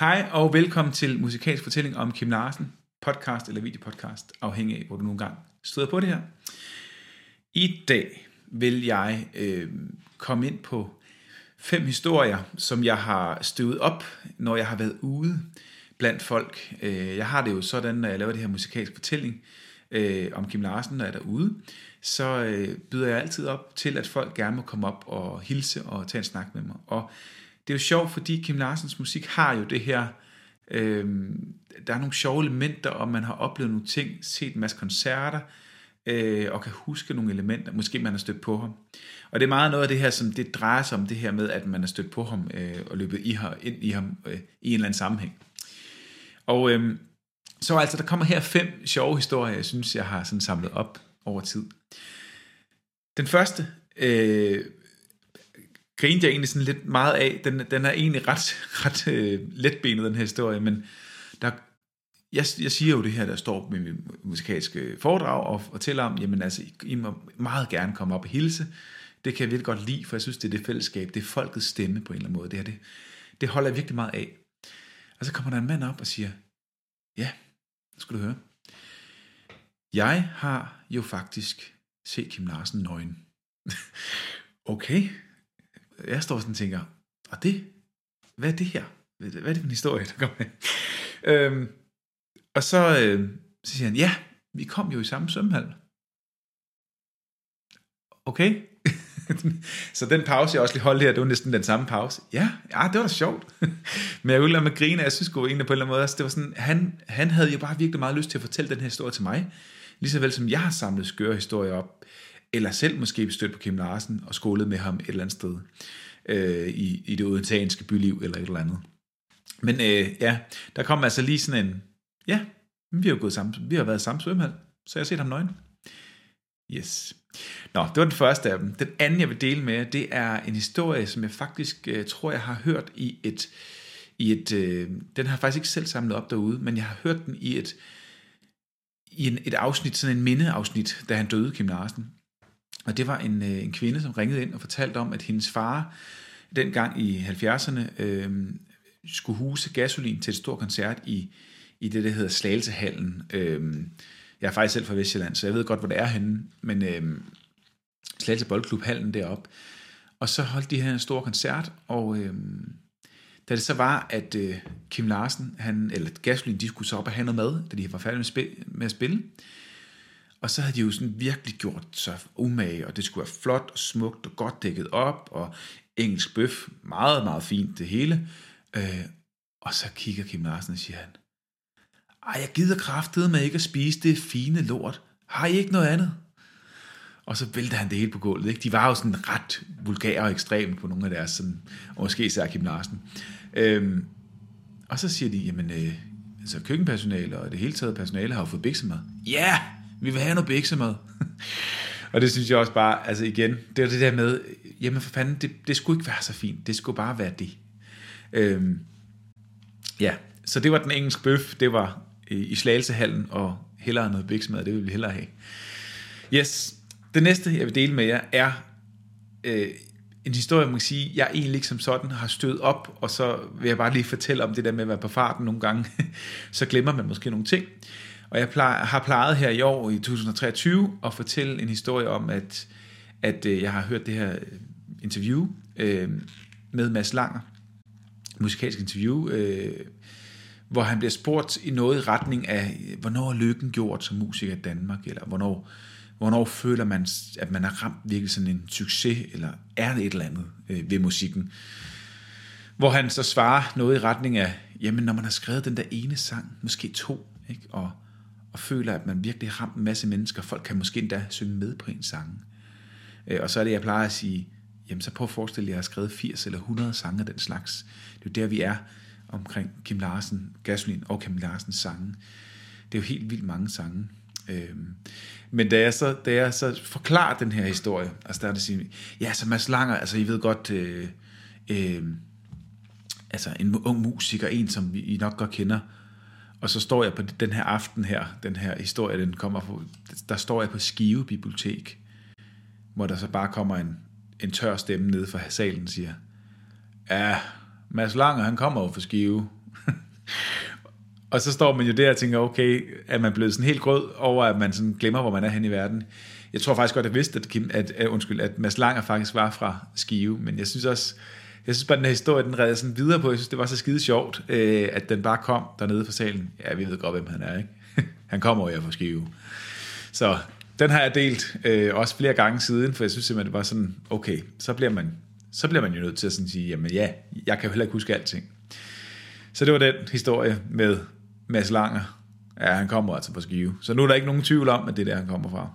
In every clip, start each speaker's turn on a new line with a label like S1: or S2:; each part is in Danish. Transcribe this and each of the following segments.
S1: Hej og velkommen til Musikalsk Fortælling om Kim Larsen, podcast eller videopodcast, afhængig af, hvor du nogle gange støder på det her. I dag vil jeg øh, komme ind på fem historier, som jeg har støvet op, når jeg har været ude blandt folk. Øh, jeg har det jo sådan, når jeg laver det her musikalsk fortælling øh, om Kim Larsen, når jeg er derude, så øh, byder jeg altid op til, at folk gerne må komme op og hilse og tage en snak med mig. Og det er jo sjovt, fordi Kim Larsens musik har jo det her, øh, der er nogle sjove elementer, og man har oplevet nogle ting, set en masse koncerter, øh, og kan huske nogle elementer, måske man har stødt på ham. Og det er meget noget af det her, som det drejer sig om det her med, at man har stødt på ham, øh, og løbet i her, ind i ham øh, i en eller anden sammenhæng. Og øh, så altså, der kommer her fem sjove historier, jeg synes, jeg har sådan samlet op over tid. Den første øh, grinte jeg egentlig sådan lidt meget af. Den, den er egentlig ret, ret øh, letbenet, den her historie, men der, jeg, jeg siger jo det her, der står med min musikalske foredrag, og fortæller om, jamen altså, I må meget gerne komme op og hilse. Det kan jeg virkelig godt lide, for jeg synes, det er det fællesskab, det er folkets stemme på en eller anden måde. Det, her, det, det holder jeg virkelig meget af. Og så kommer der en mand op og siger, ja, nu skal du høre. Jeg har jo faktisk set Kim Larsen nøgen. okay. Jeg står sådan og tænker, og det, hvad er det her? Hvad er det for en historie, der kommer med? øhm, og så, øh, så siger han, ja, vi kom jo i samme svømmehal. Okay. så den pause, jeg også lige holdt her, det var næsten den samme pause. Ja, ja det var da sjovt. Men jeg ville med grine, jeg synes jo egentlig på en eller anden måde, altså, det var sådan, han, han havde jo bare virkelig meget lyst til at fortælle den her historie til mig. Ligeså vel som jeg har samlet skøre historier op, eller selv måske stødt på Kim Larsen og skålet med ham et eller andet sted øh, i, i det odenseanske byliv eller et eller andet. Men øh, ja, der kom altså lige sådan en, ja, vi har jo gået sammen, vi har været sammen svømmehal, så jeg har set ham nøgen. Yes. Nå, det var den første af dem. Den anden, jeg vil dele med det er en historie, som jeg faktisk øh, tror, jeg har hørt i et, i et øh, den har jeg faktisk ikke selv samlet op derude, men jeg har hørt den i et, i en, et afsnit, sådan en mindeafsnit, da han døde, Kim Larsen. Og det var en, øh, en kvinde, som ringede ind og fortalte om, at hendes far dengang i 70'erne øh, skulle huse gasolin til et stort koncert i, i det, der hedder Slagelsehallen. Øh, jeg er faktisk selv fra Vestjylland, så jeg ved godt, hvor det er henne, men øh, Slagelse Boldklub Hallen deroppe. Og så holdt de her en stor koncert, og øh, da det så var, at øh, Kim Larsen, han, eller Gasolin, de skulle så op og have noget mad, da de var færdige med, spil, med at spille, og så havde de jo sådan virkelig gjort sig umage, og det skulle være flot og smukt og godt dækket op, og engelsk bøf, meget, meget fint det hele. Øh, og så kigger Kim Larsen og siger han, ej, jeg gider kraftedet med ikke at spise det fine lort. Har I ikke noget andet? Og så vælter han det hele på gulvet. Ikke? De var jo sådan ret vulgære og ekstreme på nogle af deres, sådan, og måske især Kim Larsen. Øhm, og så siger de, jamen, øh, altså køkkenpersonale og det hele taget personale har jo fået biksemad. Ja, yeah, vi vil have noget biksemad. og det synes jeg også bare, altså igen, det er det der med, jamen for fanden, det, det skulle ikke være så fint. Det skulle bare være det. Øhm, ja, så det var den engelske bøf, det var øh, i Slagelsehallen, og hellere noget biksemad, det vil vi hellere have. Yes, det næste, jeg vil dele med jer, er øh, en historie, man kan sige, jeg egentlig ikke som sådan har stødt op, og så vil jeg bare lige fortælle om det der med at være på farten nogle gange, så glemmer man måske nogle ting. Og jeg plejer, har plejet her i år, i 2023, at fortælle en historie om, at, at øh, jeg har hørt det her øh, interview øh, med Mads Langer, musikalsk interview, øh, hvor han bliver spurgt i noget i retning af, hvornår er lykken gjort som musiker i Danmark, eller hvornår, hvornår føler man, at man har ramt virkelig sådan en succes, eller er det et eller andet øh, ved musikken. Hvor han så svarer noget i retning af, jamen når man har skrevet den der ene sang, måske to, ikke? Og, og føler, at man virkelig har ramt en masse mennesker, folk kan måske endda synge med på en sang. Øh, og så er det, jeg plejer at sige, jamen så prøv at forestille jer, at jeg har skrevet 80 eller 100 sange af den slags. Det er jo der, vi er omkring Kim Larsen, Gasolin og Kim Larsens sange. Det er jo helt vildt mange sange. Øhm, men da jeg, så, da jeg så forklarer den her historie, altså der er det sige, ja, så Mads Langer, altså I ved godt, øh, øh, altså en ung musiker, en som I nok godt kender, og så står jeg på den her aften her, den her historie, den kommer på, der står jeg på Skive Bibliotek, hvor der så bare kommer en, en tør stemme ned fra salen og siger, ja, Mads Langer, han kommer jo fra Skive. Og så står man jo der og tænker, okay, er man blevet sådan helt grød over, at man sådan glemmer, hvor man er hen i verden. Jeg tror faktisk godt, at jeg vidste, at, Kim, at, at, undskyld, at Mads Langer faktisk var fra Skive, men jeg synes også, jeg synes bare, den her historie, den redder sådan videre på. Jeg synes, det var så skide sjovt, øh, at den bare kom dernede fra salen. Ja, vi ved godt, hvem han er, ikke? han kommer jo fra Skive. Så den har jeg delt øh, også flere gange siden, for jeg synes simpelthen, det var sådan, okay, så bliver man, så bliver man jo nødt til at sådan sige, jamen ja, jeg kan jo heller ikke huske alting. Så det var den historie med Mads Langer. Ja, han kommer altså fra Skive. Så nu er der ikke nogen tvivl om, at det er der, han kommer fra.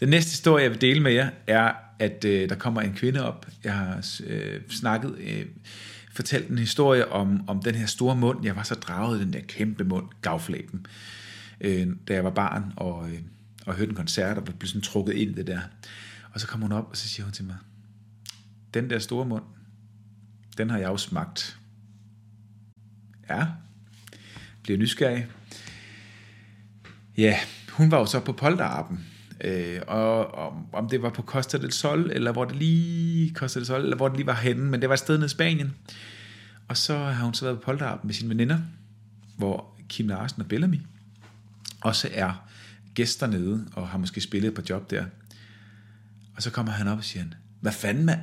S1: Den næste historie, jeg vil dele med jer, er, at øh, der kommer en kvinde op. Jeg har øh, snakket, øh, fortalt en historie om, om den her store mund. Jeg var så draget i den der kæmpe mund, gavflæben, øh, da jeg var barn og, øh, og hørte en koncert og blev sådan trukket ind i det der. Og så kommer hun op, og så siger hun til mig, den der store mund, den har jeg jo smagt. Ja, bliver nysgerrig. Ja, hun var jo så på polterappen, øh, og om, om det var på Costa del Sol, eller hvor det lige Costa del Sol, eller hvor det lige var henne, men det var et sted nede i Spanien. Og så har hun så været på polterappen med sine veninder, hvor Kim Larsen og Bellamy også er gæster nede, og har måske spillet på job der. Og så kommer han op og siger, hvad fanden mand?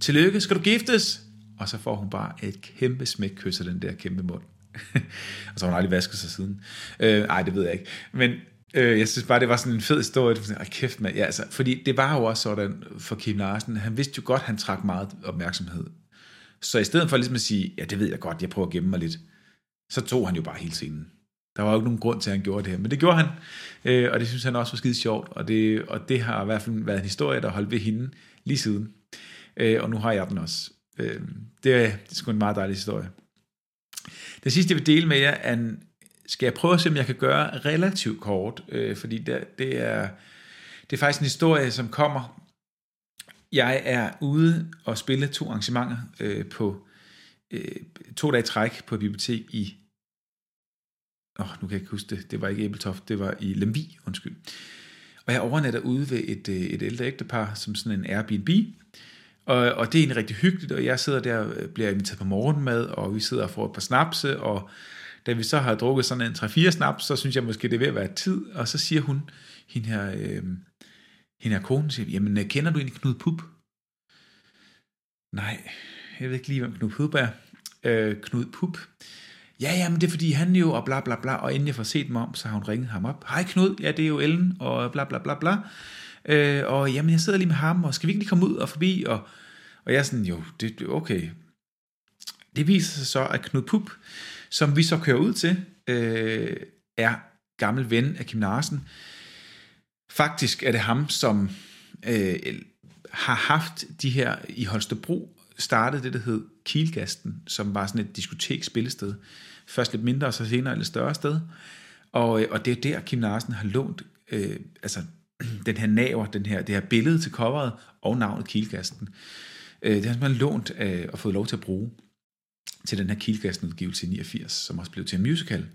S1: Tillykke, skal du giftes? Og så får hun bare et kæmpe smæk kys af den der kæmpe mund. og så har hun aldrig vasket sig siden. Øh, ej, det ved jeg ikke. Men øh, jeg synes bare, det var sådan en fed historie. Det var kæft med, ja, altså, fordi det var jo også sådan for Kim Larsen. Han vidste jo godt, at han trak meget opmærksomhed. Så i stedet for ligesom at sige, ja, det ved jeg godt, jeg prøver at gemme mig lidt, så tog han jo bare hele scenen. Der var jo ikke nogen grund til, at han gjorde det her. Men det gjorde han, øh, og det synes han også var skide sjovt. Og det, og det har i hvert fald været en historie, der holdt ved hende lige siden. Øh, og nu har jeg den også. Øh, det, er, det er sgu en meget dejlig historie. Det sidste, jeg vil dele med jer, er en, skal jeg prøve at se, om jeg kan gøre relativt kort, øh, fordi det, det, er, det er faktisk en historie, som kommer. Jeg er ude og spille to arrangementer øh, på øh, to dage træk på et bibliotek i Åh, oh, nu kan jeg ikke huske det. Det var ikke Æbeltoft, det var i Lemvi, undskyld. Og jeg overnatter ude ved et, øh, et ældre ægtepar, som sådan en Airbnb. Og, og det er egentlig rigtig hyggeligt, og jeg sidder der, og bliver inviteret på morgenmad, og vi sidder og får et par snapse, og da vi så har drukket sådan en 3-4 snaps, så synes jeg måske, det er ved at være tid, og så siger hun, hende her, øh, hende her kone, siger, jamen øh, kender du egentlig Knud Pup? Nej, jeg ved ikke lige, hvem Knud Pup er. Øh, Knud Pup? Ja, ja, men det er fordi han jo, og bla bla bla, og inden jeg får set mig om, så har hun ringet ham op. Hej Knud, ja det er jo Ellen, og bla bla bla bla. Øh, og jamen, jeg sidder lige med ham, og skal vi ikke lige komme ud og forbi? Og, og jeg er sådan, jo, det, okay. Det viser sig så, at Knud Pup, som vi så kører ud til, øh, er gammel ven af Kim Larsen. Faktisk er det ham, som øh, har haft de her i Holstebro, startede det, der hed Kielgasten, som var sådan et diskotek-spillested. Først lidt mindre, og så senere et lidt større sted. Og, øh, og det er der, Kim Larsen har lånt øh, altså, den her naver, den her, det her billede til coveret og navnet Kielgasten. Øh, det har man lånt øh, og fået lov til at bruge til den her Kielgasten udgivelse i 89, som også blev til en musical.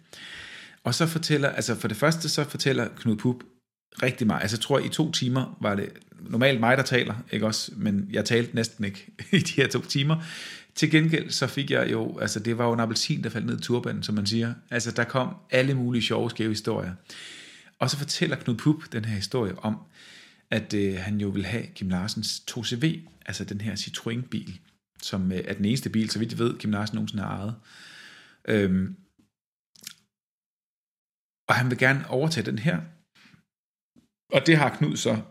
S1: Og så fortæller, altså for det første så fortæller Knud Pup rigtig meget. Altså jeg tror, i to timer var det normalt mig, der taler, ikke også? Men jeg talte næsten ikke i de her to timer. Til gengæld så fik jeg jo, altså det var jo en appelsin, der faldt ned i turbanen, som man siger. Altså der kom alle mulige sjove, skæve historier. Og så fortæller Knud Pup den her historie om, at øh, han jo vil have Kim Larsens 2CV, altså den her Citroën-bil, som øh, er den eneste bil, så vidt jeg ved, Kim Larsen nogensinde har ejet. Øhm, og han vil gerne overtage den her, og det har Knud så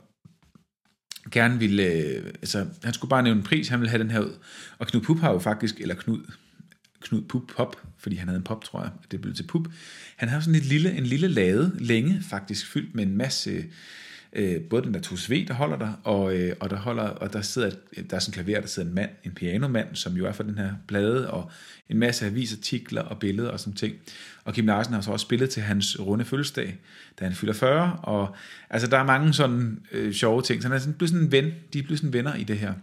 S1: gerne ville, øh, altså han skulle bare nævne en pris, han ville have den her ud. Og Knud Pup har jo faktisk, eller Knud, Knud Pup Pop, fordi han havde en pop, tror jeg, det blev til Pup. Han har sådan et lille, en lille lade, længe faktisk, fyldt med en masse øh, både den der 2CV, der holder der, og, øh, og der holder, og der sidder, der er sådan en klaver, der sidder en mand, en pianomand, som jo er for den her plade, og en masse avisartikler og billeder og sådan ting. Og Kim Larsen har så også spillet til hans runde fødselsdag, da han fylder 40, og altså der er mange sådan øh, sjove ting, så han er sådan, blevet sådan en ven, de er blevet sådan venner i det her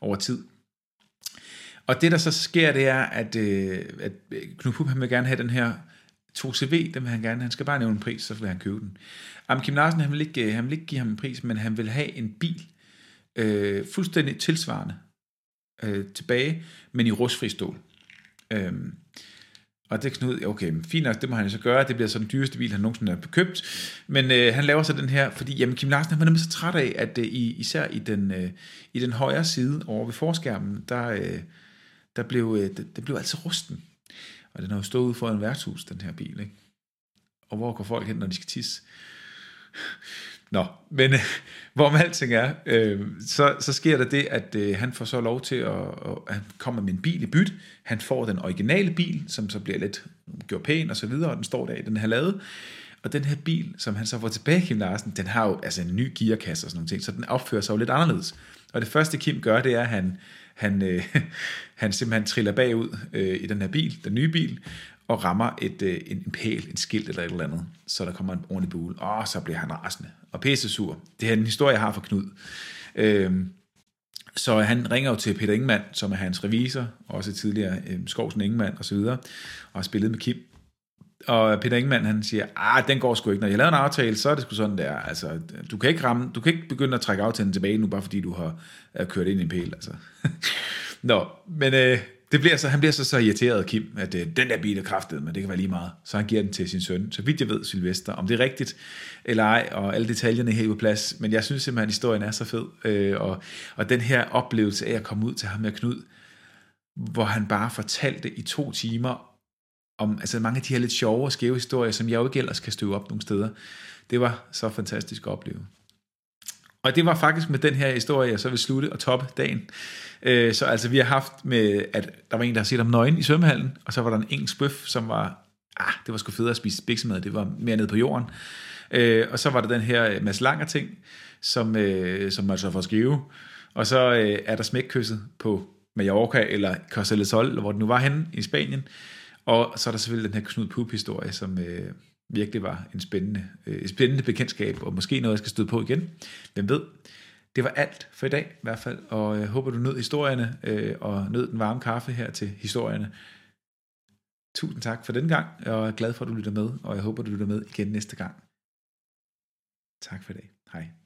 S1: over tid. Og det der så sker, det er, at, øh, at Knud Pup, han vil gerne have den her 2CV, dem vil han gerne, han skal bare nævne en pris, så vil han købe den. Am Kim Larsen, han vil, ikke, øh, han vil ikke give ham en pris, men han vil have en bil, øh, fuldstændig tilsvarende, øh, tilbage, men i rustfri stål. Øh, Og det er Knud, okay, fint nok, det må han så gøre, det bliver så den dyreste bil, han nogensinde har købt. Men øh, han laver så den her, fordi jamen, Kim Larsen han var nemlig så træt af, at øh, især i den, øh, i den højre side over ved forskærmen, der, øh, der blev, øh, det, det blev altså rusten. Og den har jo stået ude for en værtshus, den her bil. Ikke? Og hvor går folk hen, når de skal tisse? Nå, men øh, hvorom alting er, øh, så, så sker der det, at øh, han får så lov til at, at, at han kommer med en bil i byt. Han får den originale bil, som så bliver lidt gjort pæn og så videre, og den står der i den her lade. Og den her bil, som han så får tilbage, Kim Larsen, den har jo altså en ny gearkasse og sådan nogle ting, så den opfører sig jo lidt anderledes. Og det første Kim gør, det er, at han, han, øh, han simpelthen triller bagud øh, i den her bil, den nye bil, og rammer et, øh, en, en pæl, en skilt eller et eller andet, så der kommer en ordentlig bule, og så bliver han rasende og pisse sur. Det er en historie, jeg har for Knud. Øh, så han ringer jo til Peter Ingemann, som er hans revisor, også tidligere øh, Skovsen Ingemann og så videre, og har spillet med Kim. Og Peter Ingemann, han siger, ah, den går sgu ikke. Når jeg laver en aftale, så er det sgu sådan der. Altså, du kan ikke ramme, du kan ikke begynde at trække aftalen tilbage nu, bare fordi du har kørt ind i en pæl. Altså. Nå, men øh, det bliver så, han bliver så, så irriteret, Kim, at øh, den der bil er kraftet, men det kan være lige meget. Så han giver den til sin søn. Så vidt jeg ved, Sylvester, om det er rigtigt eller ej, og alle detaljerne her på plads. Men jeg synes simpelthen, at historien er så fed. Øh, og, og den her oplevelse af at komme ud til ham med Knud, hvor han bare fortalte i to timer om altså mange af de her lidt sjove og skæve historier, som jeg jo ikke ellers kan støve op nogle steder. Det var så fantastisk at opleve. Og det var faktisk med den her historie, jeg så vil slutte og toppe dagen. Øh, så altså vi har haft med, at der var en, der har set om nøgen i svømmehallen, og så var der en engelsk bøf, som var, ah, det var sgu federe at spise biksemad, det var mere nede på jorden. Øh, og så var der den her øh, Mads Langer ting, som, øh, som man så får skrive. Og så øh, er der smækkysset på Mallorca eller Costa del Sol, eller hvor det nu var henne i Spanien. Og så er der selvfølgelig den her Knud Pup-historie, som, øh, virkelig var en spændende, øh, spændende bekendtskab, og måske noget, jeg skal støde på igen. Hvem ved? Det var alt for i dag i hvert fald, og jeg håber, du nød historierne, øh, og nød den varme kaffe her til historierne. Tusind tak for den gang, og jeg er glad for, at du lytter med, og jeg håber, du lytter med igen næste gang. Tak for i dag. Hej.